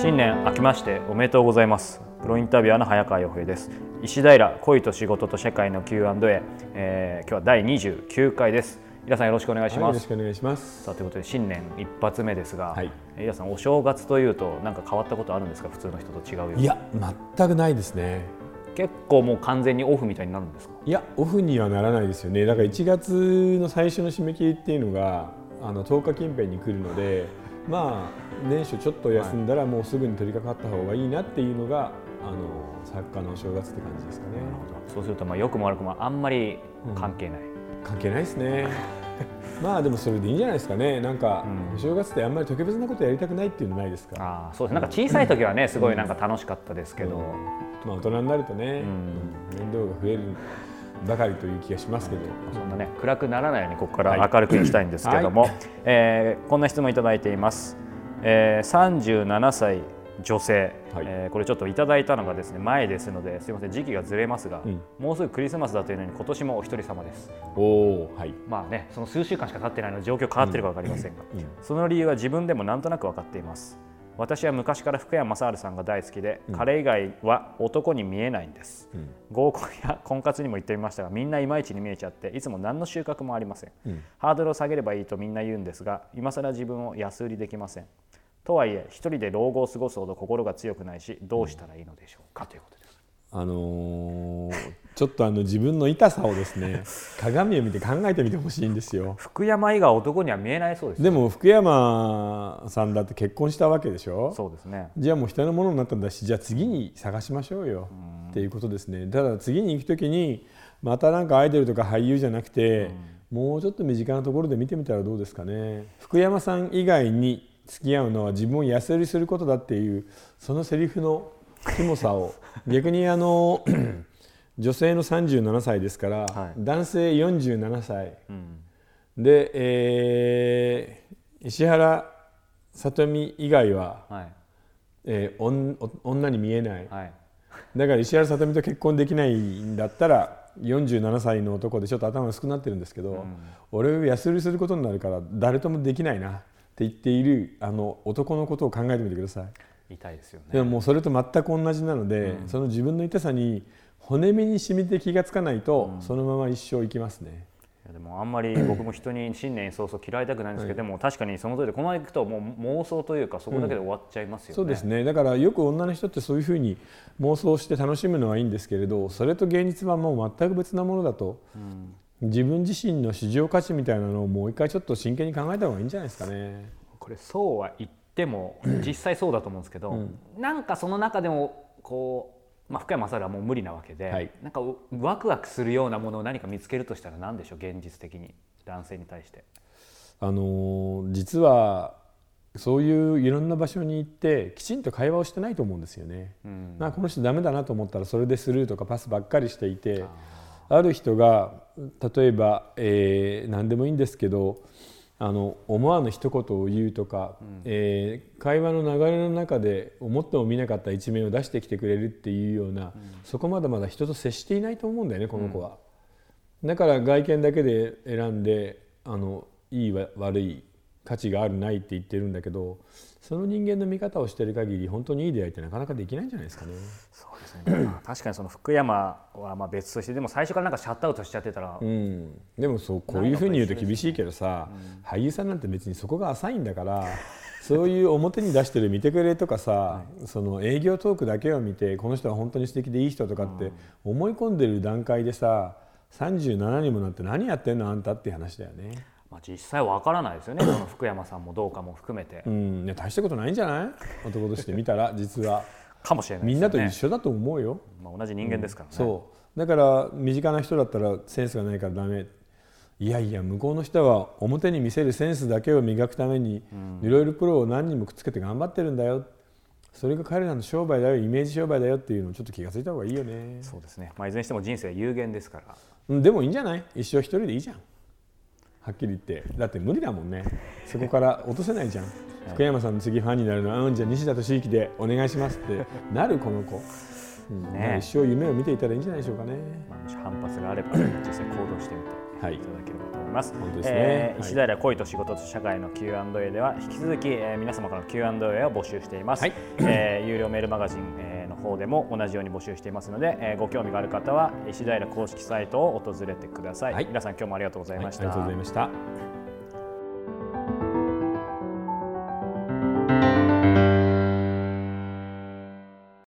新年明けましておめでとうございます。プロインタビュアーの早川洋平です。石平恋と仕事と社会の Q&A、えー、今日は第29回です。皆さんよろしくお願いします、はい、よろしくお願いします。さあということで新年一発目ですが、はい、皆さんお正月というと何か変わったことあるんですか？普通の人と違うよいや全くないですね。結構もう完全にオフみたいになるんですか？いやオフにはならないですよね。だから1月の最初の締め切りっていうのがあの10日近辺に来るのでまあ年初ちょっと休んだらもうすぐに取り掛かった方がいいなっていうのがあの作家の正月って感じですかね。そうするとまあ良くも悪くもあんまり関係ない。うん、関係ないですね。まあでもそれでいいんじゃないですかね。なんか、お正月ってあんまり特別なことやりたくないっていうのないですか？あそうです。なんか小さい時はね、すごいなんか楽しかったですけど、うん、まあ大人になるとね、面倒が増える。ばかりという気がしますけど、そんなね暗くならないようにここから明るくいきたいんですけども、はい、えー、こんな質問いただいています。えー、37歳女性、はい、えー、これちょっといただいたのがですね前ですのですみません時期がずれますが、うん、もうすぐクリスマスだというのに今年もお一人様です。おはい。まあねその数週間しか経ってないので状況変わってるか分かりませんが、うん。うん、その理由は自分でもなんとなく分かっています私は昔から福山雅治さんが大好きで、うん、彼以外は男に見えないんです、うん、合コンや婚活にも行ってみましたがみんないまいちに見えちゃっていつも何の収穫もありません、うん、ハードルを下げればいいとみんな言うんですが今更自分を安売りできません。とはいえ一人で老後を過ごすほど心が強くないしどうしたらいいのでしょうかということです。あのー、ちょっとあの自分の痛さをですね 鏡を見て考えてみてほしいんですよ。福山以外男には見えないそうです、ね、でも福山さんだって結婚したわけでしょ？そうですね。じゃあもう人のものになったんだしじゃあ次に探しましょうよ。っていうことですね。ただ次に行く時にまたなんかアイドルとか俳優じゃなくてもうちょっと身近なところで見てみたらどうですかね。福山さん以外に付き合うのは自分を安売りすることだっていうそのセリフのキモさを。逆にあの 女性の37歳ですから、はい、男性47歳、うん、で、えー、石原さとみ以外は、はい。えー、女に見えない、はい、だから石原さとみと結婚できないんだったら47歳の男でちょっと頭が薄くなってるんですけど、うん、俺を安売りすることになるから誰ともできないなって言っているあの男のことを考えてみてください。痛いですよね。でももうそれと全く同じなので、うん、その自分の痛さに骨身に染みて気が付かないと、うん、そのまま一生生きますね。でもあんまり 僕も人に新年早々嫌いたくないんですけど、はい、でも確かにその通りでこのままいくともう妄想というかそこだけで終わっちゃいますよね、うん、そうですねだからよく女の人ってそういうふうに妄想して楽しむのはいいんですけれどそれと現実はもう全く別なものだと、うん、自分自身の市場価値みたいなのをもう一回ちょっと真剣に考えた方がいいんじゃないですかね。これそうは言っても実際そうだと思うんですけど、うん、なんかその中でもこう、まあ、福山雅治はもう無理なわけで、はい、なんかワクワクするようなものを何か見つけるとしたら何でしょう現実的に男性に対して。あの実はそういういろんな場所に行ってきちんと会話をしてないと思うんですよね。うん、まあこの人ダメだなと思ったらそれでスルーとかパスばっかりしていてある人が例えば、えー、何でもいいんですけどあの思わぬ一言を言うとか、うん、えー、会話の流れの中で思っても見なかった一面を出してきてくれるっていうような、うん、そこまだまだ人と接していないと思うんだよねこの子は、うん、だから外見だけで選んであのいい悪い価値があるないって言ってるんだけどその人間の見方をしてる限り本当にいい出会いってなかなかできないんじゃないですかね。そうですね。確かにその福山はまあ別としてでも最初からなんかシャットアウトしちゃってたら、うん、でもそうこういうふうに言うと厳しいけどさ、うん、俳優さんなんて別に底が浅いんだからそういう表に出してる見てくれとかさ、はい、その営業トークだけを見てこの人は本当に素敵でいい人とかって思い込んでる段階でさ37にもなって何やってんのあんたって話だよね。まあ、実際わからないですよね。その福山さんもどうかも含めて。うん、ね、大したことないんじゃない？男として見たら 実は。かもしれない、ね、みんなと一緒だと思うよ。まあ、同じ人間ですからね、うん、そう。だから身近な人だったらセンスがないからダメ。いやいや向こうの人は表に見せるセンスだけを磨くためにいろいろプロを何人もくっつけて頑張ってるんだよ。それが彼らの商売だよ。イメージ商売だよっていうのをちょっと気が付いた方がいいよね。そうですね、まあ、いずれにしても人生有限ですから。でもいいんじゃない？一生一人でいいじゃんはっきり言って。だって無理だもんね。そこから落とせないじゃん、はい、福山さんの次ファンになるのは、うん、じゃあ西田敏行でお願いしますって。なるこの子、うんね、一生夢を見ていたらいいんじゃないでしょうかね、まあ、反発があれば実際行動してみてい。ただければと思います。本当ですね。えーはい。石平恋と仕事と社会の Q&A では引き続き、えー皆様からの Q&A を募集しています。はい。えー有料メールマガジン、えーの方でも同じように募集していますので、えーご興味がある方は石平公式サイトを訪れてください。はい皆さん今日もありがとうございました。はいありがとうございました。